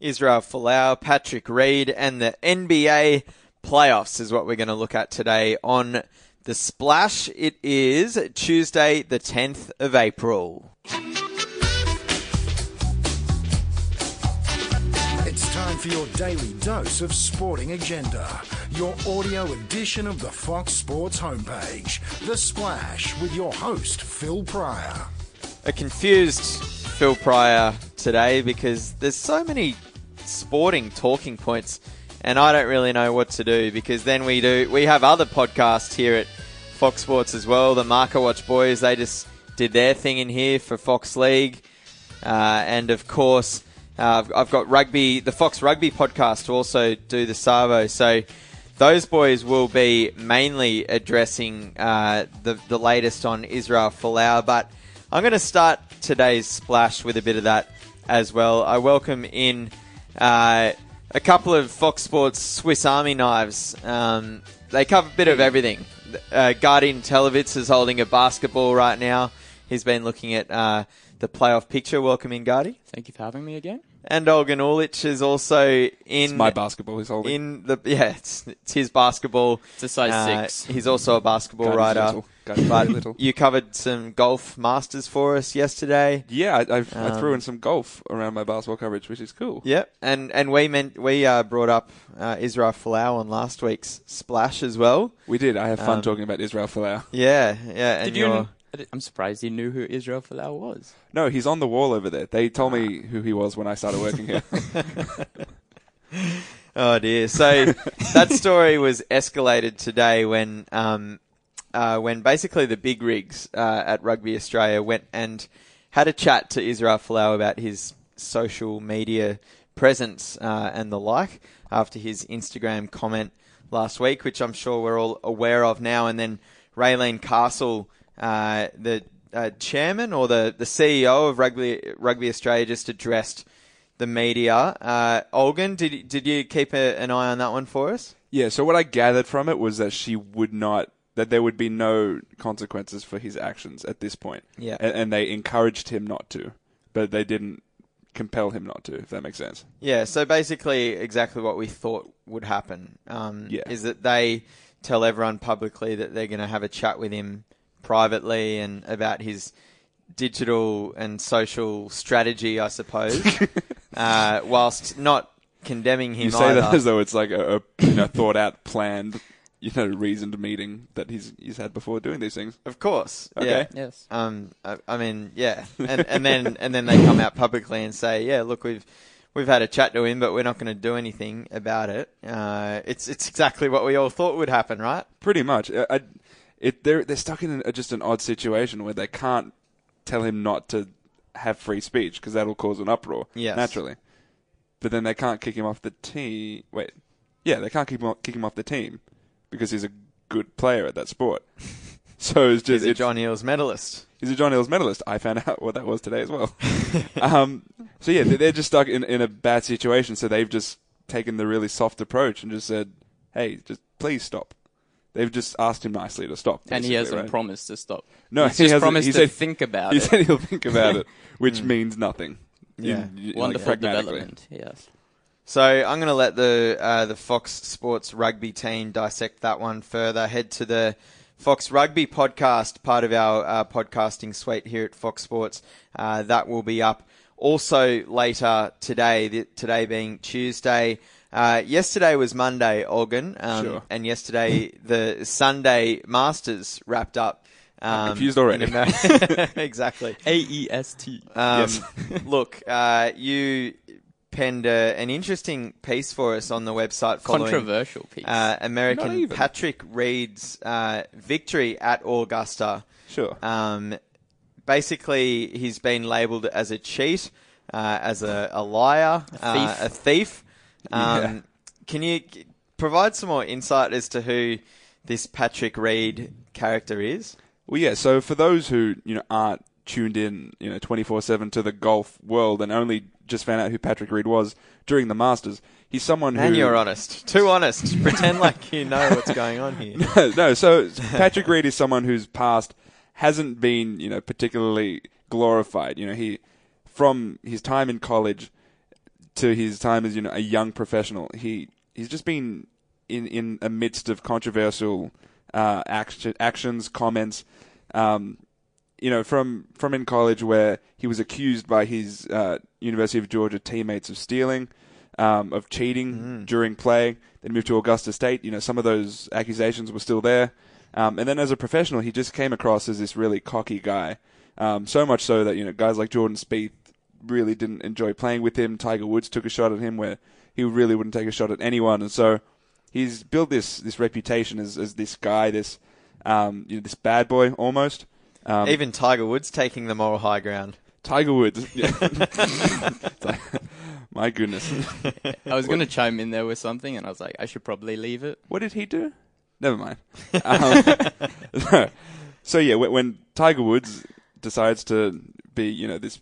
Israel Folau, Patrick Reed, and the NBA playoffs is what we're going to look at today on The Splash. It is Tuesday, the 10th of April. It's time for your daily dose of sporting agenda. Your audio edition of the Fox Sports homepage. The Splash with your host, Phil Pryor. A confused Phil Pryor today because there's so many sporting talking points and I don't really know what to do because then we do we have other podcasts here at Fox Sports as well. The Marker Watch boys they just did their thing in here for Fox League, uh, and of course uh, I've, got rugby the Fox Rugby podcast to also do the Savo. So those boys will be mainly addressing uh, the the latest on Israel Folau, but I'm going to start today's splash with a bit of that as well. I welcome in. Uh, a couple of Fox Sports Swiss Army knives. Um, they cover a bit of everything. Uh, Gadi Notelovitz is holding a basketball right now. He's been looking at uh, the playoff picture. Welcome in, Gadi. Thank you for having me again. And Olgun Uluc is also in It's my basketball he's holding. in the yeah, it's, it's his basketball. It's a size Uh, six. He's also a basketball writer. little. Gadi's But little. you covered some golf masters for us yesterday. Yeah, I, I, I Um, threw in some golf around my basketball coverage, which is cool. Yep, and and we meant we uh, brought up uh, Israel Folau on last week's splash as well. We did. I have fun Um, talking about Israel Folau. Yeah, yeah. And Did you? You're- I'm surprised he knew who Israel Folau was. No, he's on the wall over there. They told me who he was when I started working here. Oh dear. So that story was escalated today when um, uh, when basically the big rigs uh, at Rugby Australia went and had a chat to Israel Folau about his social media presence uh, and the like after his Instagram comment last week, which I'm sure we're all aware of now. And then Raelene Castle, uh, the uh, chairman or the, the CEO of Rugby Rugby Australia, just addressed the media. Uh, Olgun, did did you keep a, an eye on that one for us? yeah, so what I gathered from it was that she would not, that there would be no consequences for his actions at this point. Yeah. And, and they encouraged him not to, but they didn't compel him not to, if that makes sense. Yeah. So basically, exactly what we thought would happen. Um, Yeah. Is that they tell everyone publicly that they're going to have a chat with him privately and about his digital and social strategy, I suppose, uh, whilst not condemning him You say either. that as though it's like a, a you know, thought out, planned, you know, reasoned meeting that he's he's had before doing these things. of course. Okay. Yeah. Yes. Um, I, I mean, yeah, and and then and then they come out publicly and say, yeah, look, we've we've had a chat to him, but we're not going to do anything about it. Uh, it's it's exactly what we all thought would happen, right? Pretty much. I, I- it, they're they're stuck in a, just an odd situation where they can't tell him not to have free speech because that'll cause an uproar Yes. naturally. But then they can't kick him off the team. Wait, yeah, they can't kick him off, kick him off the team because he's a good player at that sport. So it's just He's a John Eales medalist. He's a John Hills medalist. I found out what that was today as well. um, so yeah, they're, they're just stuck in, in a bad situation. So they've just taken the really soft approach and just said, "Hey, just please stop." They've just asked him nicely to stop. And he hasn't right? promised to stop. No, He's he just hasn't. promised He to said- think about He it. He said he'll think about it, which means nothing. Yeah. In- in- like, Wonderful pragmatically. development. Yes. So I'm going to let the uh, the Fox Sports Rugby team dissect that one further. Head to the Fox Rugby podcast, part of our uh, podcasting suite here at Fox Sports. Uh, that will be up also later today. th- Today being Tuesday. Uh, yesterday was Monday, Olgun, um, Sure. and yesterday the Sunday Masters wrapped up. Um, confused already. exactly. A E S T. Um, Yes. look, uh, you penned uh, an interesting piece for us on the website following Controversial piece. uh, American. Patrick Reed's uh, victory at Augusta. Sure. Um, basically, he's been labelled as a cheat, uh, as a, a liar, uh, thief. a thief. Um, Yeah. Can you provide some more insight as to who this Patrick Reed character is? Well, yeah. So for those who you know aren't tuned in, you know, twenty four seven to the golf world and only just found out who Patrick Reed was during the Masters, he's someone who And you're honest. Too honest. Pretend like you know what's going on here. no, so Patrick Reed is someone whose past hasn't been, you know, particularly glorified. You know, he from his time in college to his time as you know a young professional. He he's just been in in a midst of controversial uh, action, actions, comments. Um, you know, from from in college where he was accused by his uh, University of Georgia teammates of stealing, um, of cheating during play. Then moved to Augusta State. You know, some of those accusations were still there. Um, and then as a professional, he just came across as this really cocky guy. Um, so much so that you know guys like Jordan Spieth really didn't enjoy playing with him. Tiger Woods took a shot at him where he really wouldn't take a shot at anyone, and so he's built this this reputation as as this guy, this um, you know, this bad boy almost. Um, Even Tiger Woods taking the moral high ground. Tiger Woods. Yeah. Like, my goodness. I was going to chime in there with something, and I was like, I should probably leave it. What did he do? Never mind. Um, so yeah, when, when Tiger Woods decides to be, you know, this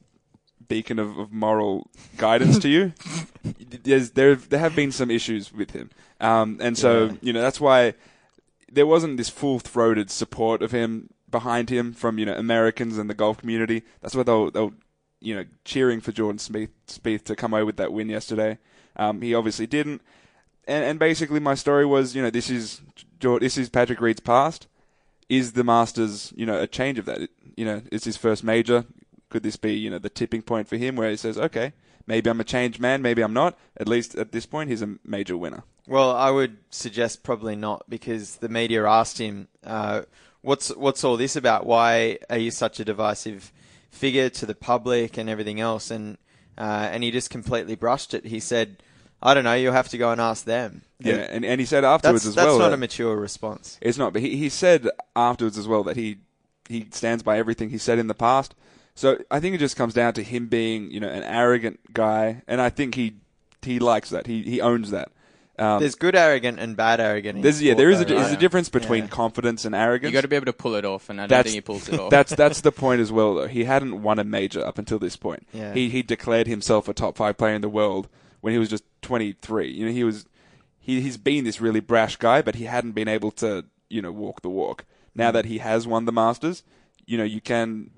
beacon of, of moral guidance to you, there's, there there have been some issues with him, um, and so Yeah. you know that's why there wasn't this full throated support of him behind him from you know Americans and the golf community. That's why they'll they'll you know cheering for Jordan Smith Spieth to come away with that win yesterday. Um, he obviously didn't, and and basically my story was you know this is this is Patrick Reed's past. Is the Masters you know a change of that? You know, it's his first major. Could this be you know the tipping point for him where he says, okay, maybe I'm a changed man, maybe I'm not. At least at this point, he's a major winner. Well, I would suggest probably not because the media asked him, uh, "What's what's all this about? Why are you such a divisive figure to the public and everything else?" And uh, and he just completely brushed it. He said, "I don't know. You'll have to go and ask them." Yeah, and, and he said afterwards that's as that's well. not that- a mature response. It's not, but he, he said afterwards as well that he he stands by everything he said in the past. So I think it just comes down to him being, you know, an arrogant guy, and I think he he likes that. He he owns that. Um, There's good arrogant and bad arrogant. there's yeah, sport, there is a, though, there's a right? difference between Yeah. confidence and arrogance. You got to be able to pull it off, and I don't that's think he pulls it off. that's that's the point as well. Though he hadn't won a major up until this point. Yeah. He he declared himself a top five player in the world when he was just 23. You know, he was he he's been this really brash guy, but he hadn't been able to you know walk the walk. Now that he has won the Masters, you know you can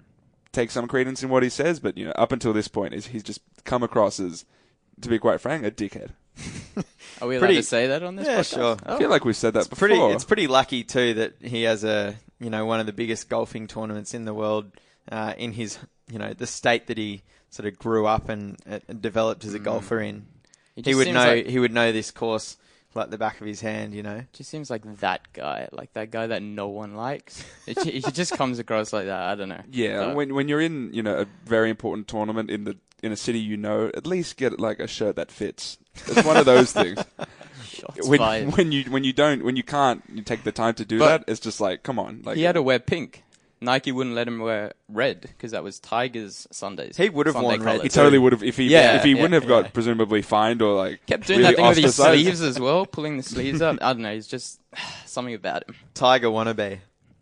take some credence in what he says, but you know up until this point, is he's just come across as, to be quite frank, a dickhead. Are we allowed Pretty- to say that on this Yeah, podcast? sure. Oh. I feel like we've said that It's pretty. before. It's pretty lucky too that he has a you know one of the biggest golfing tournaments in the world uh, in his you know the state that he sort of grew up and, and developed as a golfer in. He He would know. like- he would know this course like the back of his hand. You know. Just seems like that guy, like that guy that no one likes. It, he just comes across like that. I don't know. Yeah, Uh, when when you're in you know a very important tournament in the in a city you know, at least get like a shirt that fits. It's one of those things. shots when, fired. when you when you don't when you can't you take the time to do But- that, it's just like come on. Like he had to wear pink. Nike wouldn't let him wear red because that was Tiger's Sundays. He would have Sunday worn red. colours. he totally would have if he Yeah, if he yeah, wouldn't have got yeah. presumably fined or like Kept doing really that thing with his ostracized. sleeves as well, pulling the sleeves up. I don't know. He's just something about him. Tiger wannabe.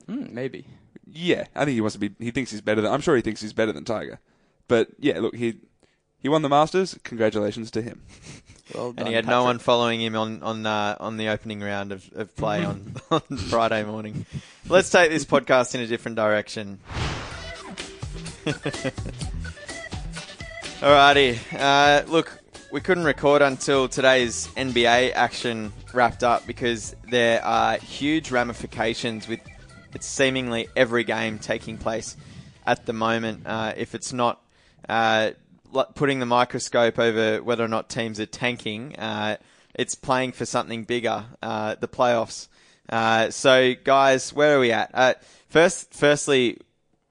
Hmm, maybe. Yeah, I think he wants to be. He thinks he's better than. I'm sure he thinks he's better than Tiger. But yeah, look, he he won the Masters. Congratulations to him. Well done, And he had no one following him on on uh, on the opening round of, of play on, on Friday morning. Let's take this podcast in a different direction. Alrighty, uh, look, we couldn't record until today's NBA action wrapped up because there are huge ramifications with it's seemingly every game taking place at the moment. Uh, if it's not uh, putting the microscope over whether or not teams are tanking, uh, it's playing for something bigger, uh, the playoffs. Uh, so, guys, where are we at? Uh, first, firstly,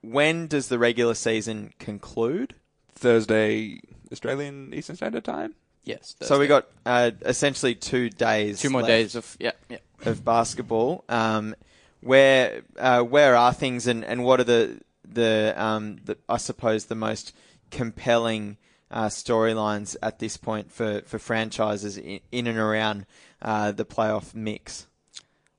when does the regular season conclude? Thursday, Australian Eastern Standard Time. Yes. So we Thursday. got uh, essentially two days. two more left. days of yeah, yeah. of basketball. Um, where uh, where are things, and, and what are the the, um, the I suppose the most compelling uh, storylines at this point for, for franchises in, in and around uh, the playoff mix?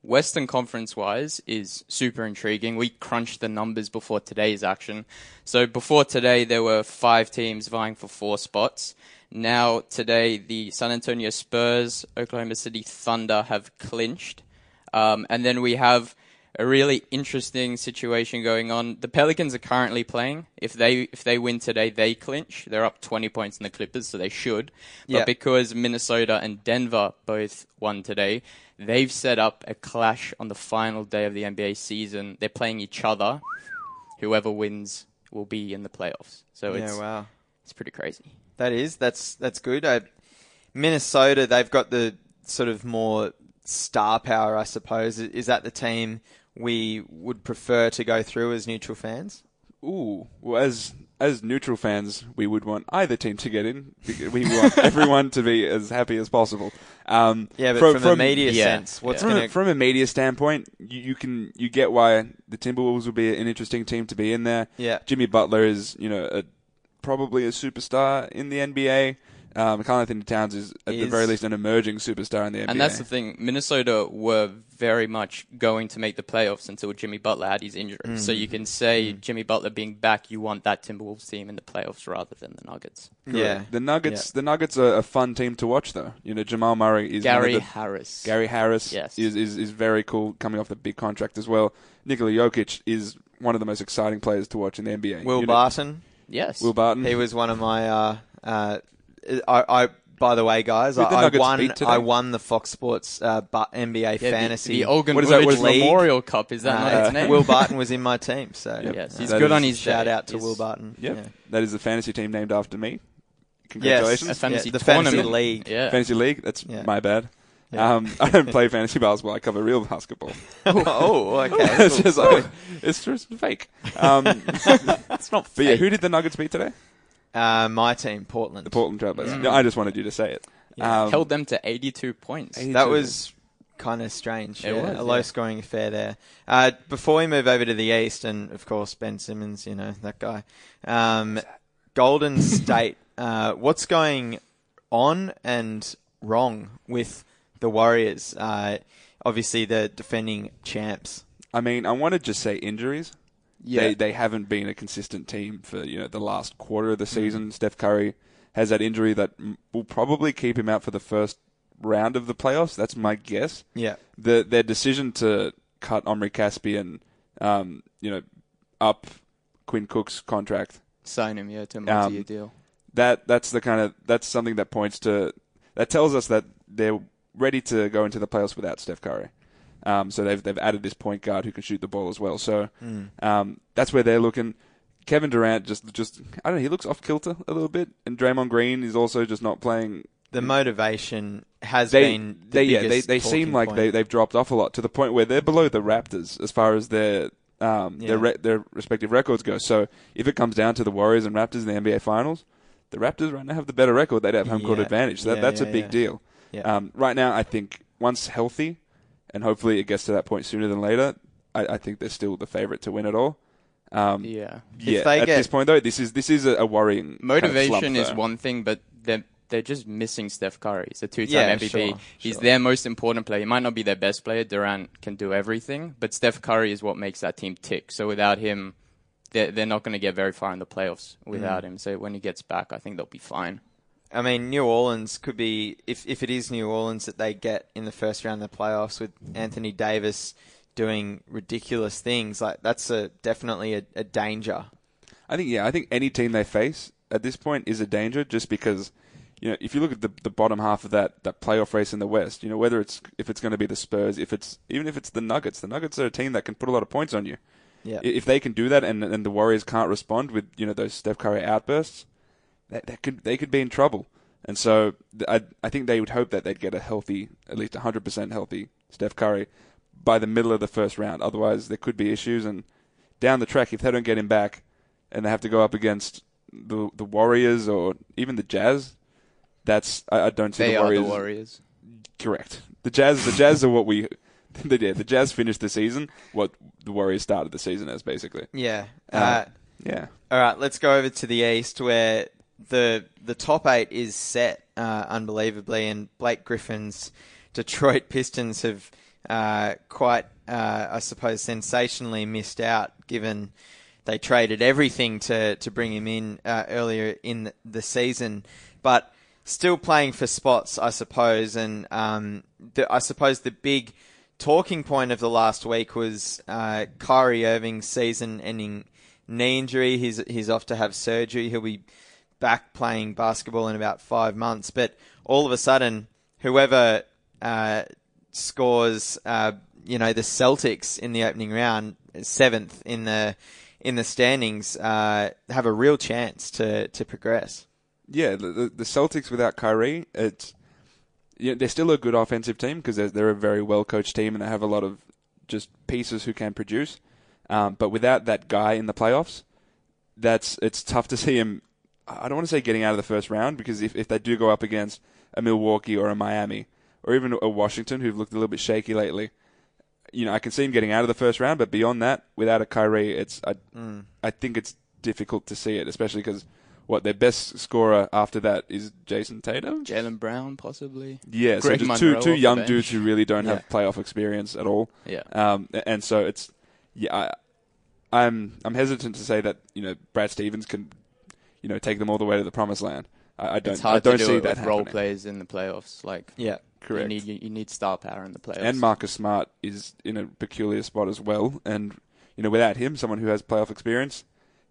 Western Conference wise is super intriguing. We crunched the numbers before today's action. So before today, there were five teams vying for four spots. Now today, the San Antonio Spurs, Oklahoma City Thunder have clinched. Um, and then we have a really interesting situation going on. The Pelicans are currently playing. If they if they win today, they clinch. They're up 20 points in the Clippers, so they should. But Yeah. because Minnesota and Denver both won today, they've set up a clash on the final day of the NBA season. They're playing each other. Whoever wins will be in the playoffs. So it's yeah, wow. it's pretty crazy. That is that's that's good. Uh, Minnesota, they've got the sort of more star power, I suppose. Is that the team we would prefer to go through as neutral fans? Ooh, well, as as neutral fans, we would want either team to get in. We want everyone to be as happy as possible. Um, Yeah, but from, a media yeah, sense, what's from, going a, from a media standpoint, you, you can you get why the Timberwolves would be an interesting team to be in there. Yeah. Jimmy Butler is you know a, probably a superstar in the NBA. Um, Karl-Anthony Towns is at the very least an emerging superstar in the NBA. And that's the thing. Minnesota were very much going to make the playoffs until Jimmy Butler had his injury. So you can say Jimmy Butler being back, you want that Timberwolves team in the playoffs rather than the Nuggets. Yeah. The Nuggets, Yeah. the Nuggets are a fun team to watch, though. You know, Jamal Murray is Gary the- Harris. Gary Harris Yes. is, is is very cool, coming off the big contract as well. Nikola Jokic is one of the most exciting players to watch in the NBA. Will You know, Barton, Yes. Will Barton. he was one of my. Uh, uh, I, I by the way, guys, the I, I won. I won the Fox Sports uh, NBA Yeah, fantasy. The, Olgun What is that, what is Memorial Cup. Is that Uh, not its name? Will Barton was in my team, so Yep. Yes, he's That good is- on his shout day. out to He's- Will Barton. Yep, Yeah. that is a fantasy team named after me. Yes, Congratulations. A fantasy Yeah, the fantasy league. Yeah. Fantasy league. That's Yeah. my bad. Yeah. Um, I don't play fantasy basketball. I cover real basketball. oh, okay. it's just like, it's just fake. Um, It's not but yeah, who did the Nuggets beat today? Uh, my team, Portland. The Portland Trailblazers. No, I just wanted you to say it. Yeah. Um, held them to 82 points. Eighty- That was kind of strange. It yeah, was, a low yeah. scoring affair there. Uh, before we move over to the east, and of course Ben Simmons, you know that guy. Um, Golden State. Uh, what's going on and wrong with the Warriors? Uh, obviously, the defending champs. I mean, I want to just say injuries. Yeah. They they haven't been a consistent team for you know the last quarter of the Mm. season. Steph Curry has that injury that m- will probably keep him out for the first round of the playoffs. That's my guess. Yeah, The their decision to cut Omri Caspian, um, you know, up Quinn Cook's contract. Sign him, yeah, to a multi-year Um, deal. That that's the kind of that's something that points to that tells us that they're ready to go into the playoffs without Steph Curry. Um, so they've they've added this point guard who can shoot the ball as well. So um, that's where they're looking. Kevin Durant just just I don't know he looks off kilter a little bit, and Draymond Green is also just not playing. the motivation has They been. The they yeah they they seem like point. they they've dropped off a lot to the point where they're below the Raptors as far as their um Yeah. their re- their respective records go. So if it comes down to the Warriors and Raptors in the NBA Finals, the Raptors right now have the better record. They'd have home court advantage. So that, Yeah, that's yeah, a big yeah. deal. Yeah. Um, right now, I think once healthy, and hopefully it gets to that point sooner than later, I, I think they're still the favorite to win it all. Um, Yeah. yeah. they at get- this point, though, this is this is a, a worrying kind of Motivation slump, is though. one thing, but they're they're just missing Steph Curry. He's a two-time Yeah, MVP. sure, He's sure. their most important player. He might not be their best player. Durant can do everything, but Steph Curry is what makes that team tick. So without him, they're they're not going to get very far in the playoffs without Mm. him. So when he gets back, I think they'll be fine. I mean, New Orleans could be if if it is New Orleans that they get in the first round of the playoffs with Anthony Davis doing ridiculous things. Like that's a definitely a, a danger. I think yeah, I think any team they face at this point is a danger just because you know, if you look at the the bottom half of that that playoff race in the West, you know, whether it's if it's going to be the Spurs, if it's even if it's the Nuggets, the Nuggets are a team that can put a lot of points on you. Yeah. If they can do that and and the Warriors can't respond with, you know, those Steph Curry outbursts, that, that could they could be in trouble. And so I I think they would hope that they'd get a healthy, at least 100% healthy Steph Curry by the middle of the first round. Otherwise, there could be issues and down the track if they don't get him back and they have to go up against the the Warriors or even the Jazz, that's I, I don't see They the are Warriors. the Warriors. Correct. The Jazz, the Jazz are what we. The, yeah, the Jazz finished the season. What the Warriors started the season as, basically. Yeah. Uh, Uh, Yeah. all right, let's go over to the east where the the top eight is set uh, unbelievably, and Blake Griffin's Detroit Pistons have uh, quite, uh, I suppose, sensationally missed out given they traded everything to to bring him in uh, earlier in the season, but still playing for spots, I suppose, and um, the, I suppose the big talking point of the last week was uh, Kyrie Irving's season-ending knee injury. He's he's off to have surgery. He'll be back playing basketball in about five months. But all of a sudden, whoever uh, scores, uh, you know, the Celtics in the opening round, seventh in the in the standings, uh, have a real chance to to progress. Yeah, the, the, Celtics without Kyrie, it's yeah, they're still a good offensive team because they're, they're a very well coached team and they have a lot of just pieces who can produce. Um, but without that guy in the playoffs, that's it's tough to see him. I don't want to say getting out of the first round because if, if they do go up against a Milwaukee or a Miami or even a Washington who've looked a little bit shaky lately, you know I can see him getting out of the first round. But beyond that, without a Kyrie, it's I I think it's difficult to see it, especially because what their best scorer after that is Jayson Tatum. Jaylen Brown, possibly. Yeah, so just Monroe two two young dudes who really don't have playoff experience at all. Yeah. Um, and so it's yeah, I, I'm I'm hesitant to say that you know Brad Stevens can you know take them all the way to the promised land. I, I don't It's hard I don't to do see it that with role happening. players in the playoffs. Like, Yeah. Correct. You need you, you need star power in the playoffs. And Marcus Smart is in a peculiar spot as well. And you know without him, someone who has playoff experience,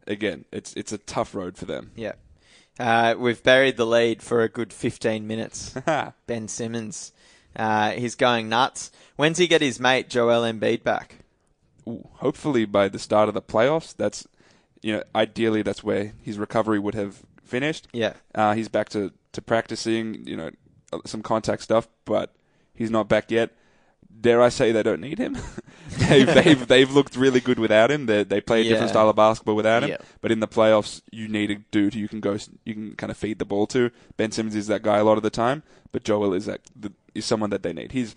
again, it's it's a tough road for them. Yeah. Uh, we've buried the lead for a good 15 minutes. ben Simmons. Uh, he's going nuts. When's he get his mate Joel Embiid back? Ooh, hopefully by the start of the playoffs, that's you know ideally that's where his recovery would have finished. Yeah. Uh, he's back to, to practicing, you know, some contact stuff, but he's not back yet. Dare I say they don't need him? they've, they've they've looked really good without him. They they play a different style of basketball without him. Yeah. But in the playoffs, you need a dude who you can go, you can kind of feed the ball to. Ben Simmons is that guy a lot of the time, but Joel is that the, is someone that they need. He's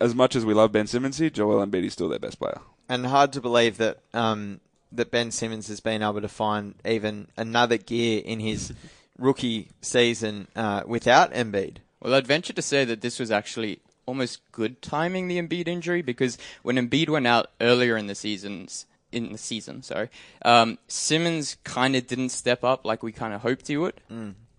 as much as we love Ben Simmons here, Joel Embiid is still their best player. And hard to believe that um, that Ben Simmons has been able to find even another gear in his rookie season uh, without Embiid. Well, I'd venture to say that this was actually almost good timing, the Embiid injury, because when Embiid went out earlier in the seasons, in the season, sorry, um, Simmons kind of didn't step up like we kind of hoped he would,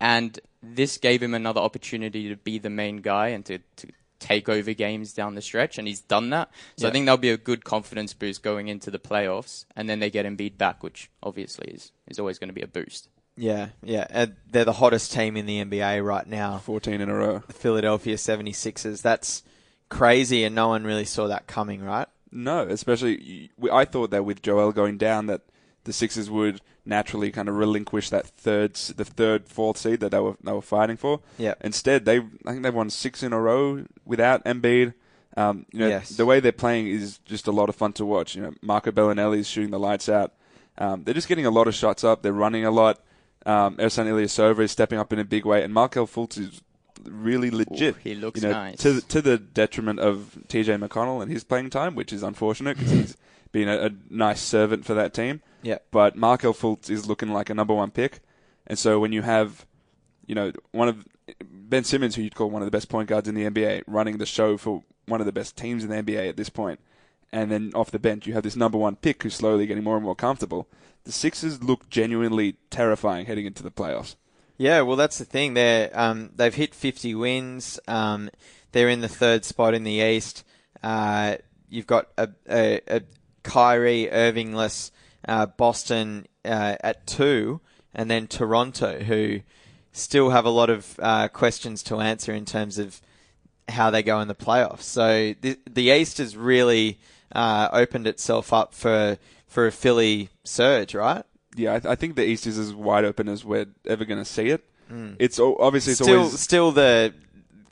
and this gave him another opportunity to be the main guy and to, to take over games down the stretch, and he's done that. So I think that'll be a good confidence boost going into the playoffs, and then they get Embiid back, which obviously is, is always going to be a boost. Yeah, yeah. Uh, they're the hottest team in the NBA right now. 14 in a row. The Philadelphia 76ers. That's crazy, and no one really saw that coming, right? No, especially I thought that with Joel going down, that the Sixers would naturally kind of relinquish that third, the third, fourth seed that they were they were fighting for. Yeah. Instead, they I think they've won six in a row without Embiid. Um, you know, Yes. the way they're playing is just a lot of fun to watch. You know, Marco Belinelli's shooting the lights out. Um, they're just getting a lot of shots up. They're running a lot. Um, Ersan Ilyasova is stepping up in a big way, and Markelle Fultz is really legit. he looks you know, nice. To, to the detriment of TJ McConnell and his playing time, which is unfortunate because he's been a, a nice servant for that team. Yeah. But Markelle Fultz is looking like a number one pick, and so when you have, you know, one of Ben Simmons, who you'd call one of the best point guards in the NBA, running the show for one of the best teams in the NBA at this point, and then off the bench you have this number one pick who's slowly getting more and more comfortable. The Sixers look genuinely terrifying heading into the playoffs. Yeah, well, that's the thing. They're um, they've hit 50 wins. Um, they're in the third spot in the East. Uh, you've got a, a, a Kyrie Irvingless uh, Boston uh, at two, and then Toronto, who still have a lot of uh, questions to answer in terms of how they go in the playoffs. So the, the East has really uh, opened itself up for for a Philly surge, right? Yeah, I, I think the East is as wide open as we're ever going to see it. It's o- obviously it's still, always still the,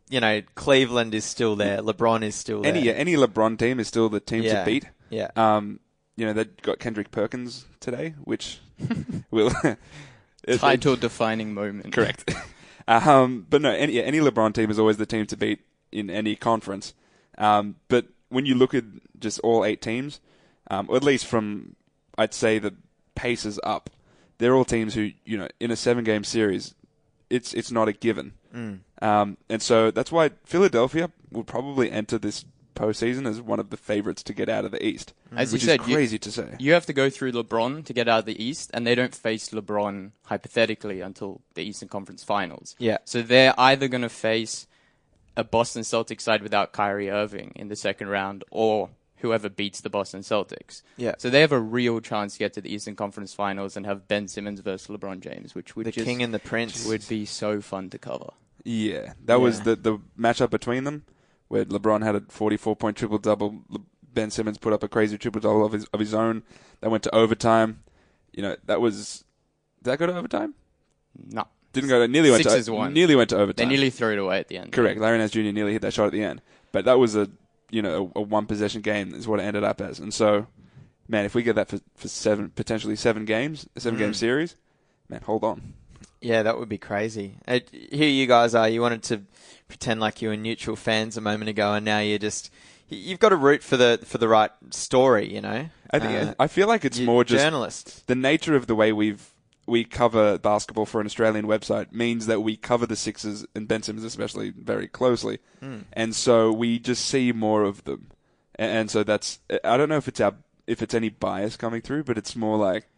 you know, Cleveland is still there. LeBron is still there. any any LeBron team is still the team Yeah. to beat. Yeah. Um, you know they got Kendrick Perkins today, which will it- Title defining moment. correct. um, but no, any any LeBron team is always the team to beat in any conference. Um, but when you look at just all eight teams, um, or at least from I'd say the Pacers up, they're all teams who you know in a seven game series, it's it's not a given. Um, and so that's why Philadelphia will probably enter this postseason as one of the favorites to get out of the East, mm-hmm. As you said, is you- crazy to say. You have to go through LeBron to get out of the East, and they don't face LeBron hypothetically until the Eastern Conference Finals. Yeah. So they're either going to face a Boston Celtics side without Kyrie Irving in the second round, or whoever beats the Boston Celtics. Yeah. So they have a real chance to get to the Eastern Conference Finals and have Ben Simmons versus LeBron James, which would The just king and the prince. would be so fun to cover. Yeah, that was the the matchup between them, where LeBron had a 44 point triple double. Ben Simmons put up a crazy triple double of his of his own. That went to overtime. You know that was. Did that go to overtime? No. Didn't go. to Nearly went Sixers to won. nearly went to overtime. They nearly threw it away at the end. Correct. Larry Nance Jr. nearly hit that shot at the end, but that was a you know a, a one possession game is what it ended up as. And so, man, if we get that for, for seven potentially seven games, a seven game Mm. series, man, hold on. Yeah, that would be crazy. Uh, here you guys are. You wanted to pretend like you were neutral fans a moment ago, and now you're just you've got to root for the for the right story. You know, I think Uh, I feel like it's more just journalists. the nature of the way we've we cover basketball for an Australian website means that we cover the Sixers and Ben Simmons especially very closely, and so we just see more of them, and, and so that's I don't know if it's our if it's any bias coming through, but it's more like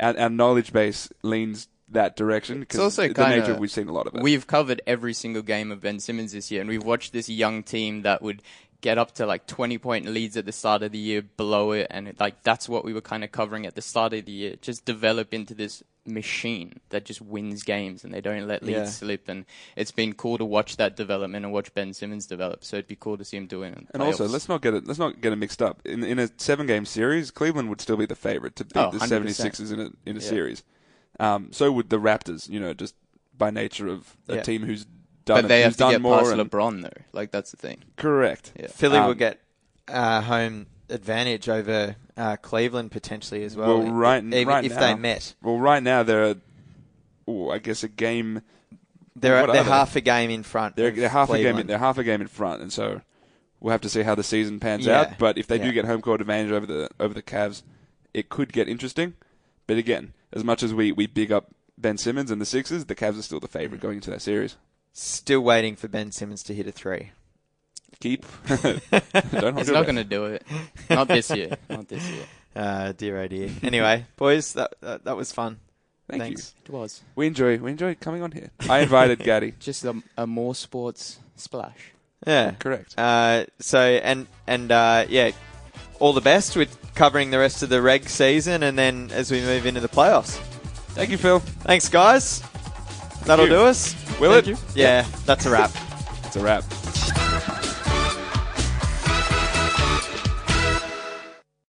our, our knowledge base leans that direction because also the kinda- nature we've seen a lot of it. We've covered every single game of Ben Simmons this year, and we've watched this young team that would get up to like 20 point leads at the start of the year, blow it, and like that's what we were kind of covering at the start of the year. Just develop into this machine that just wins games, and they don't let leads Yeah. slip. And it's been cool to watch that development and watch Ben Simmons develop. So it'd be cool to see him do it. And also, let's not get it. Let's not get it mixed up. In in a seven game series, Cleveland would still be the favorite to beat Oh, the 100%. 76ers in a in a Yeah. series. Um, so would the Raptors. You know, just by nature of a Yeah. team who's done but they it, have to done get more. past and- LeBron though. Like that's the thing. correct. Yeah. Philly Um, will get uh, home advantage over uh, Cleveland potentially as well. Well, right- even right if now- they met. Well, right now they're, ooh, I guess a game. They're What are they're they? half a game in front. They're, they're half a game. In, they're half a game in front, and so we'll have to see how the season pans Yeah. out. But if they Yeah. do get home court advantage over the over the Cavs, it could get interesting. But again, as much as we, we big up Ben Simmons and the Sixers, the Cavs are still the favorite going into that series. Still waiting for Ben Simmons to hit a three. Keep. Don't hold He's not going to do it. Not this year. Not this year. Uh, dear oh dear. Anyway, boys, that, that that was fun. Thank Thanks. It was. We enjoy we enjoy coming on here. I invited Gadi. just a, a more sports splash. Yeah. Correct. Uh, so and and uh, yeah, all the best with covering the rest of the reg season, and then as we move into the playoffs. Thank you, Phil. Thanks, guys. That'll do us. Will Thank it? you. Yeah, that's a wrap. It's a wrap.